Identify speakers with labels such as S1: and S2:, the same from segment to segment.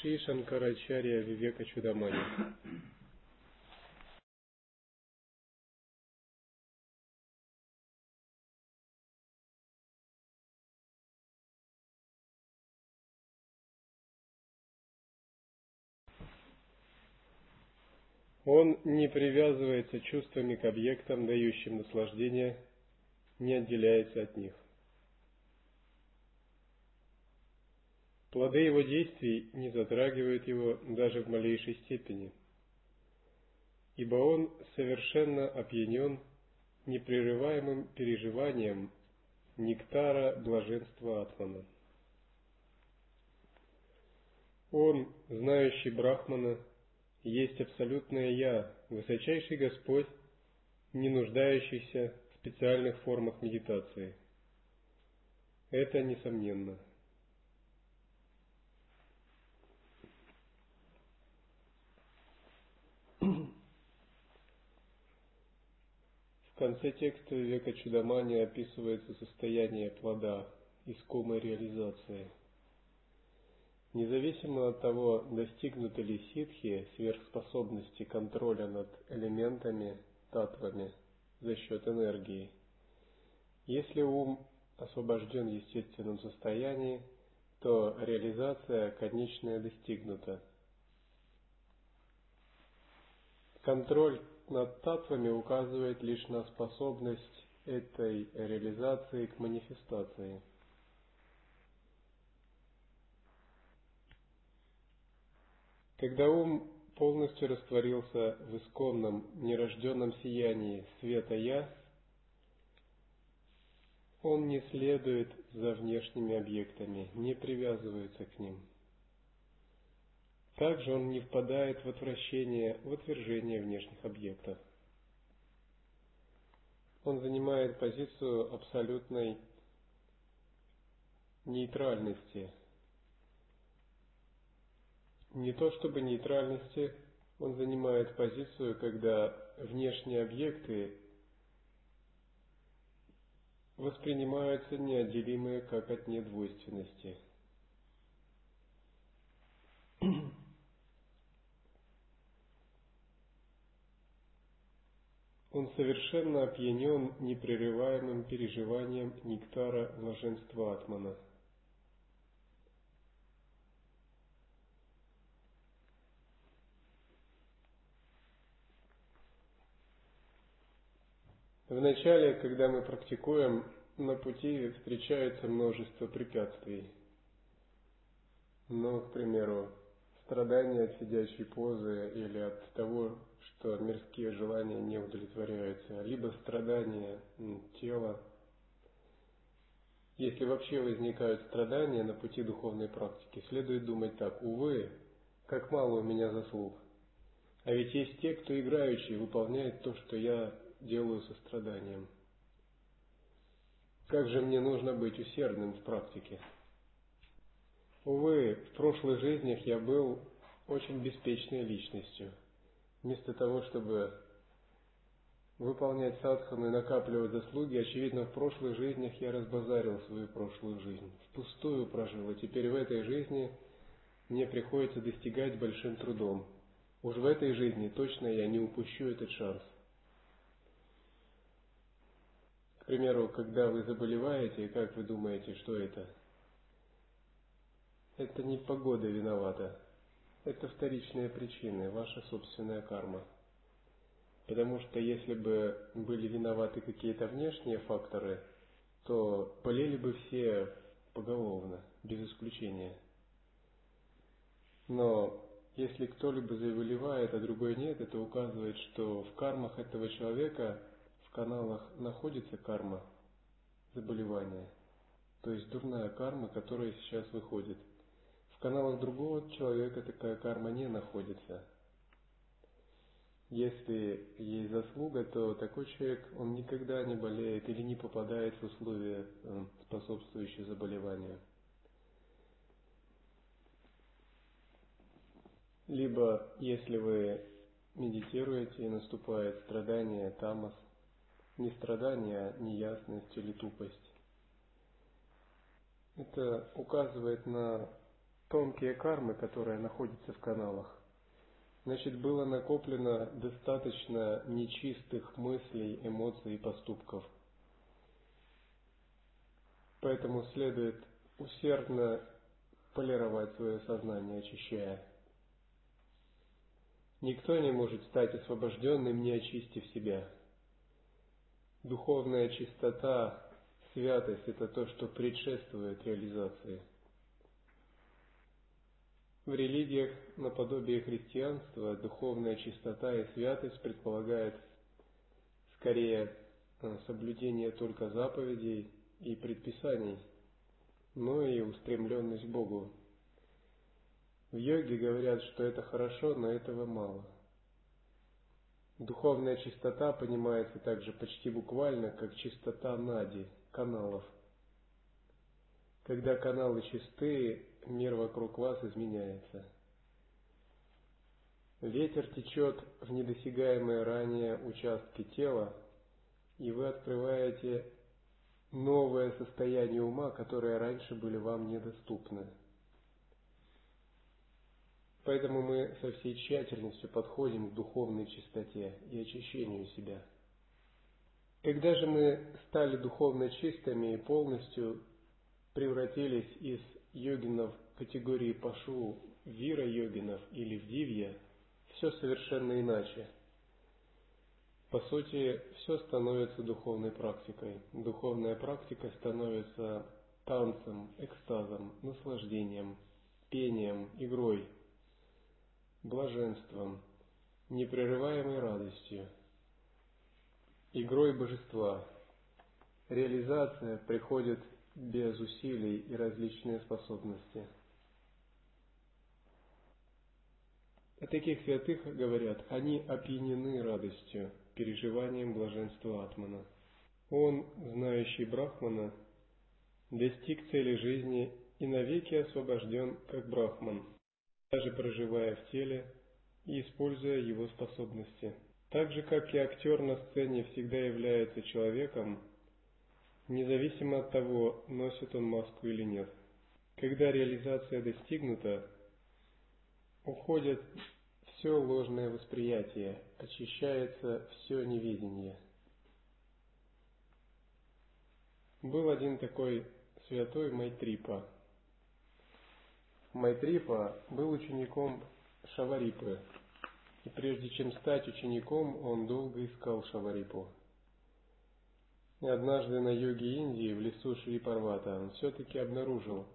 S1: Шри Шанкарачарья Вивека Чудамани. Он не привязывается чувствами к объектам, дающим наслаждение, не отделяется от них. Плоды его действий не затрагивают его даже в малейшей степени, ибо он совершенно опьянен непрерываемым переживанием нектара блаженства Атмана. Он, знающий Брахмана, есть абсолютное Я, высочайший Господь, не нуждающийся в специальных формах медитации. Это несомненно. В конце текста века Чудамани описывается состояние плода искомой реализации – Независимо от того, достигнуты ли ситхи сверхспособности контроля над элементами, татвами за счет энергии, если ум освобожден в естественном состоянии, то реализация конечная достигнута. Контроль над татвами указывает лишь на способность этой реализации к манифестации – Когда ум полностью растворился в исконном, нерожденном сиянии света Я, он не следует за внешними объектами, не привязывается к ним. Также он не впадает в отвращение, в отвержение внешних объектов. Он занимает позицию абсолютной нейтральности – не то чтобы нейтральности, он занимает позицию, когда внешние объекты воспринимаются неотделимые как от недвойственности. Он совершенно опьянен непрерываемым переживанием нектара блаженства Атмана – Вначале, когда мы практикуем, на пути встречается множество препятствий. Ну, к примеру, страдания от сидящей позы или от того, что мирские желания не удовлетворяются, либо страдания тела. Если вообще возникают страдания на пути духовной практики, следует думать так, увы, как мало у меня заслуг. А ведь есть те, кто играющий выполняет то, что я делаю состраданием. Как же мне нужно быть усердным в практике? Увы, в прошлых жизнях я был очень беспечной личностью. Вместо того, чтобы выполнять садхану и накапливать заслуги, очевидно, в прошлых жизнях я разбазарил свою прошлую жизнь. Впустую прожил, и теперь в этой жизни мне приходится достигать большим трудом. Уж в этой жизни точно я не упущу этот шанс. примеру, когда вы заболеваете, как вы думаете, что это? Это не погода виновата. Это вторичные причины, ваша собственная карма. Потому что если бы были виноваты какие-то внешние факторы, то болели бы все поголовно, без исключения. Но если кто-либо заболевает, а другой нет, это указывает, что в кармах этого человека каналах находится карма заболевания, то есть дурная карма, которая сейчас выходит. В каналах другого человека такая карма не находится. Если есть заслуга, то такой человек, он никогда не болеет или не попадает в условия, э, способствующие заболеванию. Либо, если вы медитируете и наступает страдание, тамас, не страдание, а неясность или тупость. Это указывает на тонкие кармы, которые находятся в каналах, значит, было накоплено достаточно нечистых мыслей, эмоций и поступков. Поэтому следует усердно полировать свое сознание, очищая. Никто не может стать освобожденным, не очистив себя. Духовная чистота, святость – это то, что предшествует реализации. В религиях наподобие христианства духовная чистота и святость предполагает скорее э, соблюдение только заповедей и предписаний, но и устремленность к Богу. В йоге говорят, что это хорошо, но этого мало. Духовная чистота понимается также почти буквально, как чистота нади, каналов. Когда каналы чисты, мир вокруг вас изменяется. Ветер течет в недосягаемые ранее участки тела, и вы открываете новое состояние ума, которое раньше были вам недоступны. Поэтому мы со всей тщательностью подходим к духовной чистоте и очищению себя. Когда же мы стали духовно чистыми и полностью превратились из йогинов категории Пашу вира йогинов или в дивья, все совершенно иначе. По сути, все становится духовной практикой. Духовная практика становится танцем, экстазом, наслаждением, пением, игрой – блаженством, непрерываемой радостью, игрой божества. Реализация приходит без усилий и различные способности. О таких святых говорят, они опьянены радостью, переживанием блаженства Атмана. Он, знающий Брахмана, достиг цели жизни и навеки освобожден как Брахман – даже проживая в теле и используя его способности. Так же, как и актер на сцене всегда является человеком, независимо от того, носит он маску или нет. Когда реализация достигнута, уходит все ложное восприятие, очищается все невидение. Был один такой святой Майтрипа – Майтрипа был учеником Шаварипы, и прежде чем стать учеником, он долго искал Шаварипу. Однажды на юге Индии, в лесу Шри Парвата, он все-таки обнаружил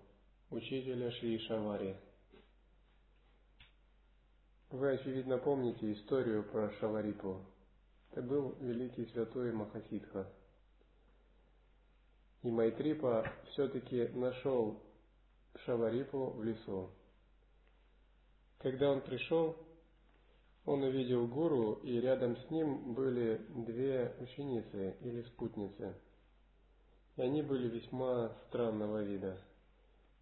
S1: учителя Шри Шавари. Вы, очевидно, помните историю про Шаварипу. Это был великий святой Махасидха. И Майтрипа все-таки нашел Шаварипу в лесу. Когда он пришел, он увидел гуру, и рядом с ним были две ученицы или спутницы. И они были весьма странного вида.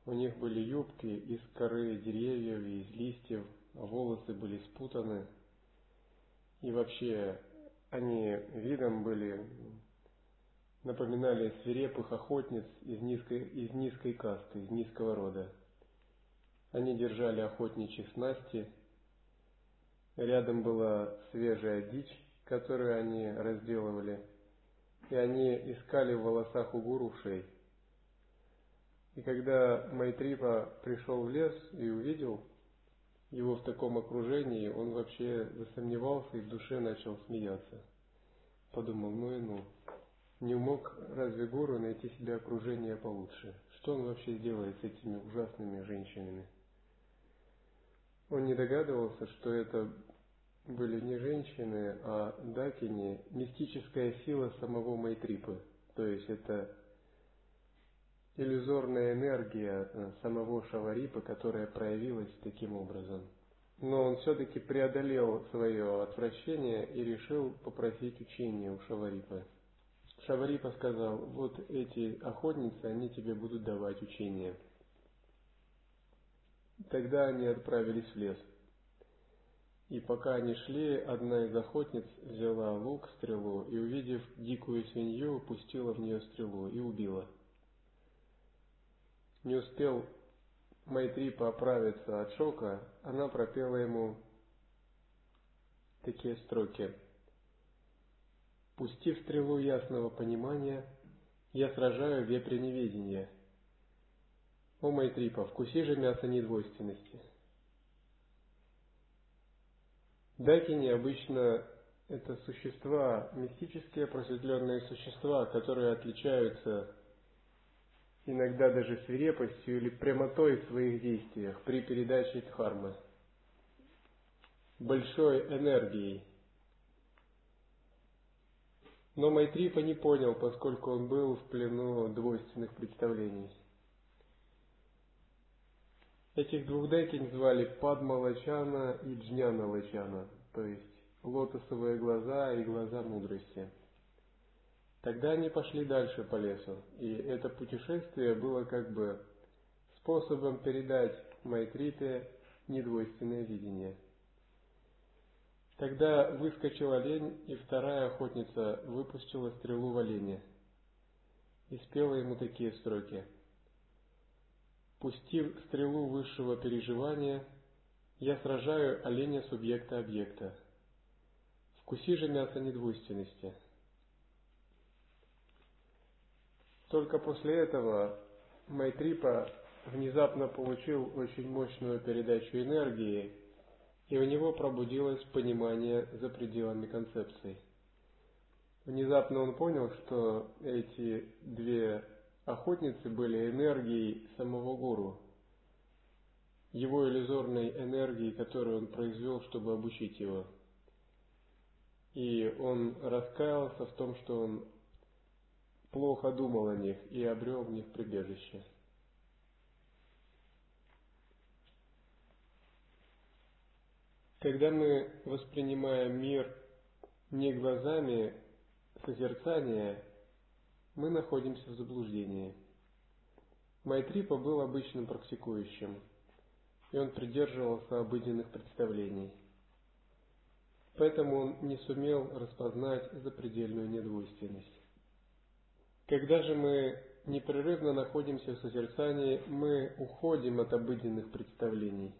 S1: У них были юбки из коры деревьев и из листьев, а волосы были спутаны. И вообще они видом были напоминали свирепых охотниц из низкой, из низкой касты, из низкого рода. Они держали охотничьи снасти, рядом была свежая дичь, которую они разделывали, и они искали в волосах у гуру шей. И когда Майтрипа пришел в лес и увидел его в таком окружении, он вообще засомневался и в душе начал смеяться. Подумал, ну и ну, не мог разве Гуру найти себе окружение получше? Что он вообще делает с этими ужасными женщинами? Он не догадывался, что это были не женщины, а дакини, мистическая сила самого Майтрипы. То есть это иллюзорная энергия э, самого Шаварипа, которая проявилась таким образом. Но он все-таки преодолел свое отвращение и решил попросить учения у Шаварипа. Шаварипа сказал, вот эти охотницы, они тебе будут давать учение. Тогда они отправились в лес. И пока они шли, одна из охотниц взяла лук, стрелу, и, увидев дикую свинью, пустила в нее стрелу и убила. Не успел Майтрипа оправиться от шока, она пропела ему такие строки. «Пустив стрелу ясного понимания, я сражаю вепря неведения. О, Майтрипа, вкуси же мясо недвойственности». Дакини обычно это существа, мистические просветленные существа, которые отличаются иногда даже свирепостью или прямотой в своих действиях при передаче дхармы, большой энергией. Но Майтрипа не понял, поскольку он был в плену двойственных представлений. Этих двух декинь звали Падма Лачана и Джняна Лачана, то есть лотосовые глаза и глаза мудрости. Тогда они пошли дальше по лесу, и это путешествие было как бы способом передать Майтрите недвойственное видение. Тогда выскочил олень, и вторая охотница выпустила стрелу в оленя и спела ему такие строки. «Пустив стрелу высшего переживания, я сражаю оленя субъекта объекта. Вкуси же мясо недвойственности». Только после этого Майтрипа внезапно получил очень мощную передачу энергии, и у него пробудилось понимание за пределами концепций. Внезапно он понял, что эти две охотницы были энергией самого гуру, его иллюзорной энергией, которую он произвел, чтобы обучить его. И он раскаялся в том, что он плохо думал о них и обрел в них прибежище. Когда мы воспринимаем мир не глазами созерцания, мы находимся в заблуждении. Майтрипа был обычным практикующим, и он придерживался обыденных представлений. Поэтому он не сумел распознать запредельную недвойственность. Когда же мы непрерывно находимся в созерцании, мы уходим от обыденных представлений.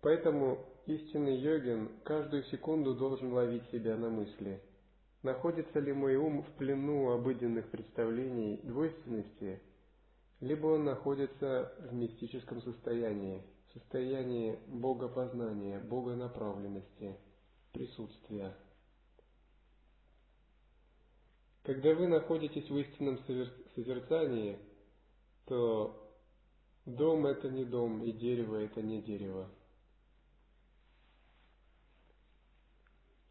S1: Поэтому истинный йогин каждую секунду должен ловить себя на мысли. Находится ли мой ум в плену обыденных представлений двойственности, либо он находится в мистическом состоянии, состоянии богопознания, богонаправленности, присутствия. Когда вы находитесь в истинном созерцании, то дом это не дом, и дерево это не дерево.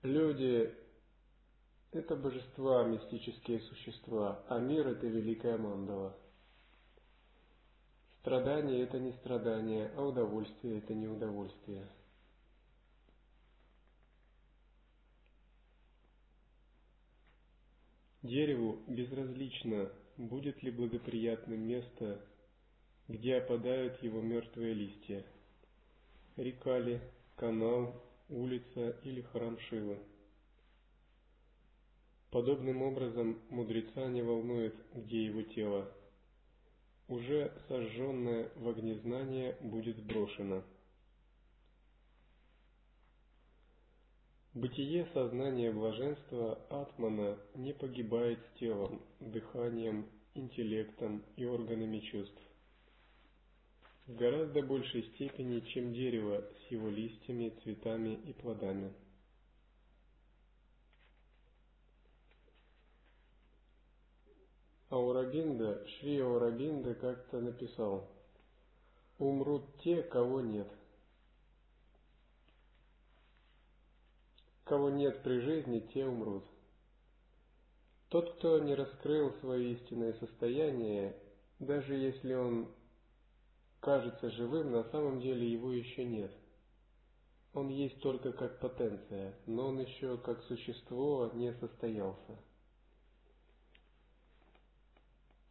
S1: Люди – это божества, мистические существа, а мир – это великая мандала. Страдание – это не страдание, а удовольствие – это не удовольствие. Дереву безразлично, будет ли благоприятным место, где опадают его мертвые листья. Река ли, канал, улица или храм Шивы. Подобным образом мудреца не волнует, где его тело. Уже сожженное в огнезнание будет сброшено – Бытие сознания блаженства Атмана не погибает с телом, дыханием, интеллектом и органами чувств. В гораздо большей степени, чем дерево с его листьями, цветами и плодами. Аурабинда, Шри Аурабинда как-то написал, «Умрут те, кого нет». Кого нет при жизни, те умрут. Тот, кто не раскрыл свое истинное состояние, даже если он кажется живым, на самом деле его еще нет. Он есть только как потенция, но он еще как существо не состоялся.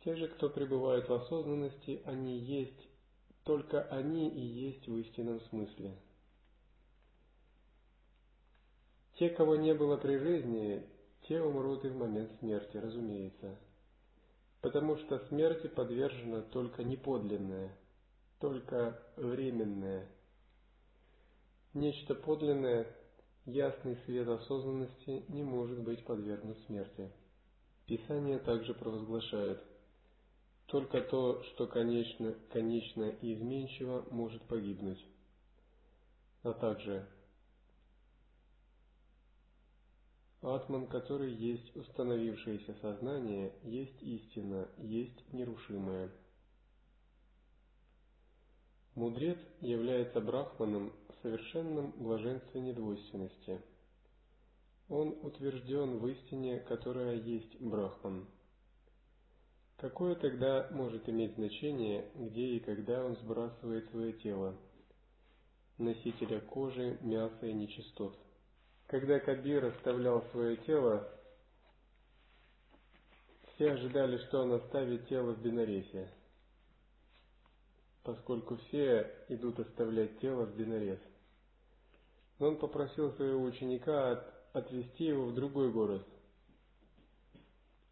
S1: Те же, кто пребывает в осознанности, они есть, только они и есть в истинном смысле – те, кого не было при жизни, те умрут и в момент смерти, разумеется. потому что смерти подвержено только неподлинное, только временное. Нечто подлинное, ясный свет осознанности не может быть подвергнут смерти. Писание также провозглашает, только то, что конечно, конечно и изменчиво, может погибнуть, а также Атман, который есть установившееся сознание, есть истина, есть нерушимое. Мудрец является брахманом в совершенном блаженстве недвойственности. Он утвержден в истине, которая есть брахман. Какое тогда может иметь значение, где и когда он сбрасывает свое тело, носителя кожи, мяса и нечистот? Когда Кабир оставлял свое тело, все ожидали, что он оставит тело в Бенаресе, поскольку все идут оставлять тело в Бенарес. Но он попросил своего ученика от, отвезти его в другой город.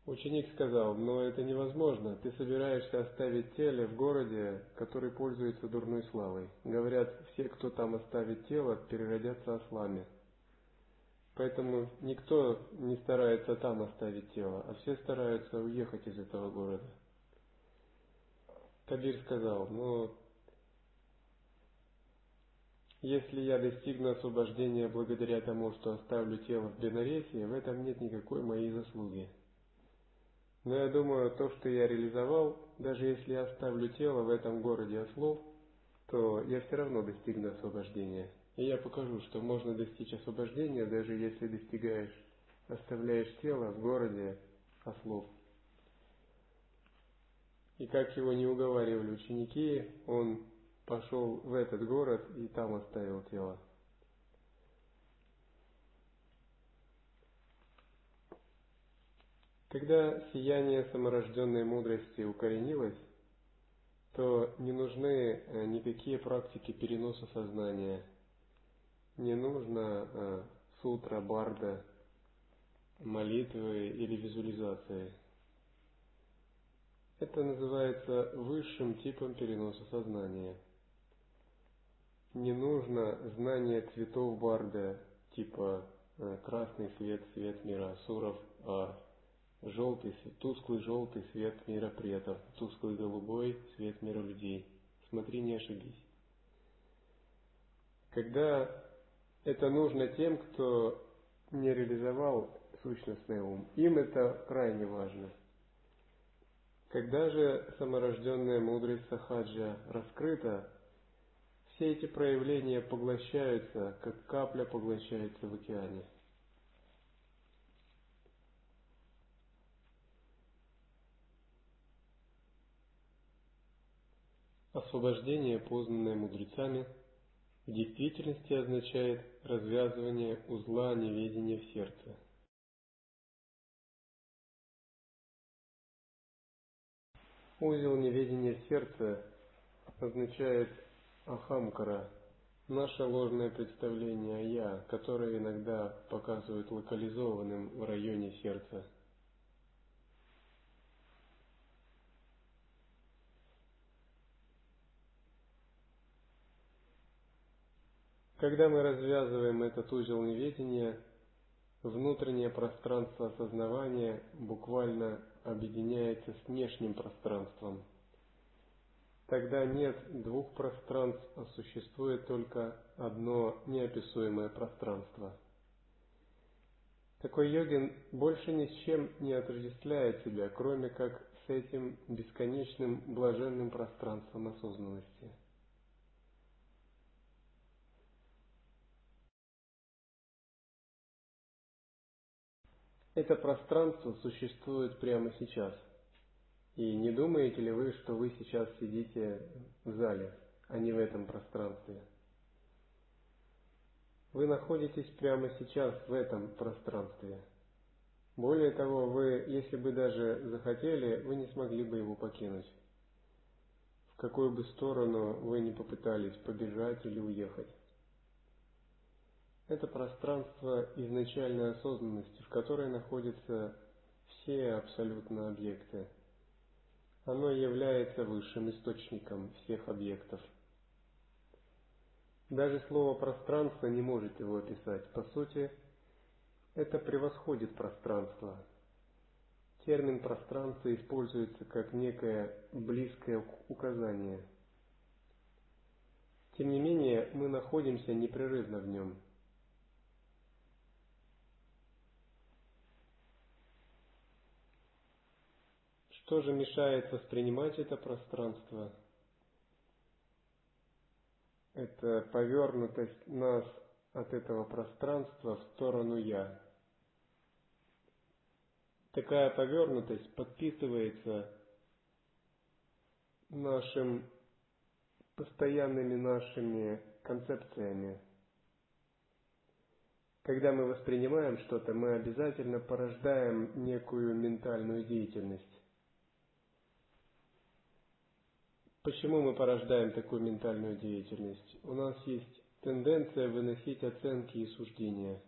S1: Ученик сказал, но это невозможно, ты собираешься оставить тело в городе, который пользуется дурной славой. Говорят, все, кто там оставит тело, переродятся ослами. Поэтому никто не старается там оставить тело, а все стараются уехать из этого города. Кабир сказал, ну, если я достигну освобождения благодаря тому, что оставлю тело в Бенаресе, в этом нет никакой моей заслуги. Но я думаю, то, что я реализовал, даже если я оставлю тело в этом городе ослов, то я все равно достигну освобождения. И я покажу, что можно достичь освобождения, даже если достигаешь, оставляешь тело в городе ослов. И как его не уговаривали ученики, он пошел в этот город и там оставил тело. Когда сияние саморожденной мудрости укоренилось, то не нужны э, никакие практики переноса сознания – не нужно э, сутра, барда, молитвы или визуализации. Это называется высшим типом переноса сознания. Не нужно знание цветов барда, типа э, красный свет, свет мира асуров, а желтый, тусклый желтый свет мира предков, тусклый голубой свет мира людей. Смотри, не ошибись. Когда это нужно тем, кто не реализовал сущностный ум. Им это крайне важно. Когда же саморожденная мудрость Сахаджа раскрыта, все эти проявления поглощаются, как капля поглощается в океане. Освобождение, познанное мудрецами – в действительности означает развязывание узла неведения в сердце. Узел неведения в сердце означает ахамкара, наше ложное представление о «я», которое иногда показывают локализованным в районе сердца – Когда мы развязываем этот узел неведения, внутреннее пространство осознавания буквально объединяется с внешним пространством. Тогда нет двух пространств, а существует только одно неописуемое пространство. Такой йогин больше ни с чем не отождествляет себя, кроме как с этим бесконечным блаженным пространством осознанности – Это пространство существует прямо сейчас. И не думаете ли вы, что вы сейчас сидите в зале, а не в этом пространстве? Вы находитесь прямо сейчас в этом пространстве. Более того, вы, если бы даже захотели, вы не смогли бы его покинуть. В какую бы сторону вы ни попытались побежать или уехать. Это пространство изначальной осознанности, в которой находятся все абсолютно объекты. оно является высшим источником всех объектов. Даже слово пространство не может его описать. По сути, это превосходит пространство. Термин пространство используется как некое близкое указание. Тем не менее, мы находимся непрерывно в нем – Что же мешает воспринимать это пространство? Это повернутость нас от этого пространства в сторону «я». Такая повернутость подписывается нашим постоянными нашими концепциями. Когда мы воспринимаем что-то, мы обязательно порождаем некую ментальную деятельность. Почему мы порождаем такую ментальную деятельность? У нас есть тенденция выносить оценки и суждения.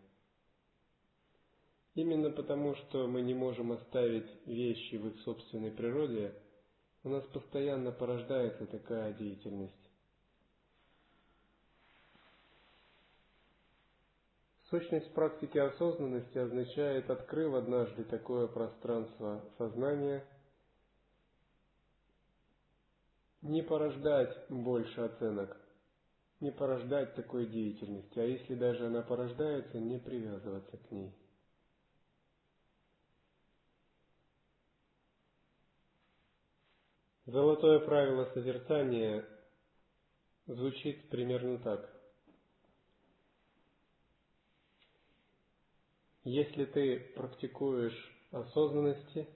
S1: Именно потому, что мы не можем оставить вещи в их собственной природе, у нас постоянно порождается такая деятельность. Сущность практики осознанности означает, открыв однажды такое пространство сознания – не порождать больше оценок, не порождать такой деятельности, а если даже она порождается, не привязываться к ней. Золотое правило созерцания звучит примерно так. Если ты практикуешь осознанности,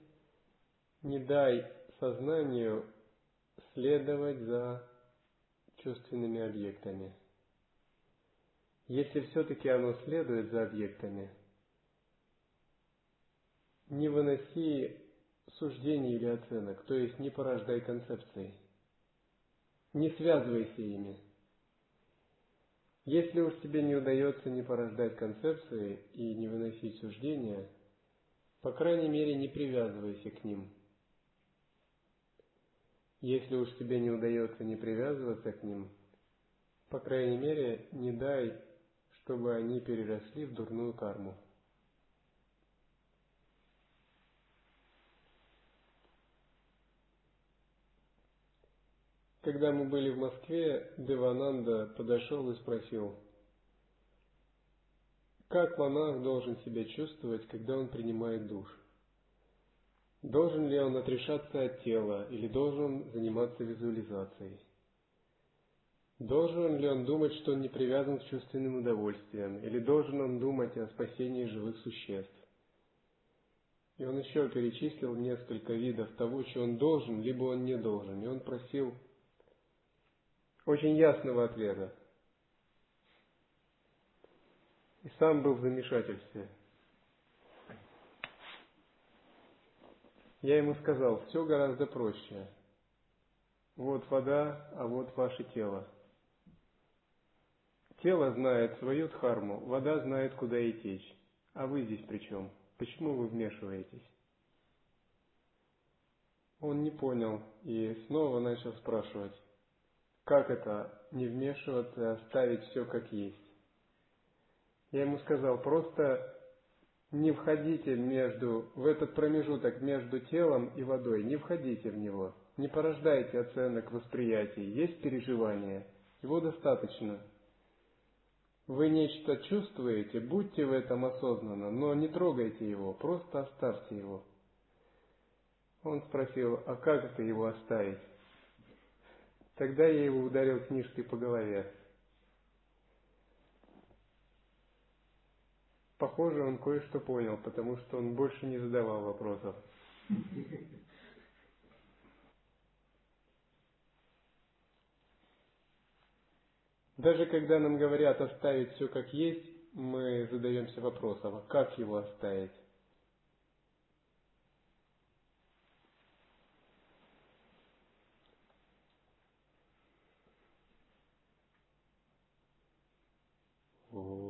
S1: не дай сознанию следовать за чувственными объектами. Если все-таки оно следует за объектами, не выноси суждений или оценок, то есть не порождай концепции. Не связывайся ими. Если уж тебе не удается не порождать концепции и не выносить суждения, по крайней мере не привязывайся к ним – если уж тебе не удается не привязываться к ним, по крайней мере, не дай, чтобы они переросли в дурную карму. Когда мы были в Москве, Девананда подошел и спросил, как монах должен себя чувствовать, когда он принимает душ? Должен ли он отрешаться от тела или должен заниматься визуализацией? Должен ли он думать, что он не привязан к чувственным удовольствиям, или должен он думать о спасении живых существ? И он еще перечислил несколько видов того, что он должен, либо он не должен. И он просил очень ясного ответа. И сам был в замешательстве – Я ему сказал, все гораздо проще. Вот вода, а вот ваше тело. Тело знает свою дхарму, вода знает, куда и течь. А вы здесь при чем? Почему вы вмешиваетесь? Он не понял и снова начал спрашивать, как это не вмешиваться оставить все как есть. Я ему сказал, просто не входите между, в этот промежуток между телом и водой, не входите в него, не порождайте оценок восприятий, есть переживание, его достаточно. Вы нечто чувствуете, будьте в этом осознанно, но не трогайте его, просто оставьте его. Он спросил, а как это его оставить? Тогда я его ударил книжкой по голове. Похоже, он кое-что понял, потому что он больше не задавал вопросов. Даже когда нам говорят оставить все как есть, мы задаемся вопросом, а как его оставить? О.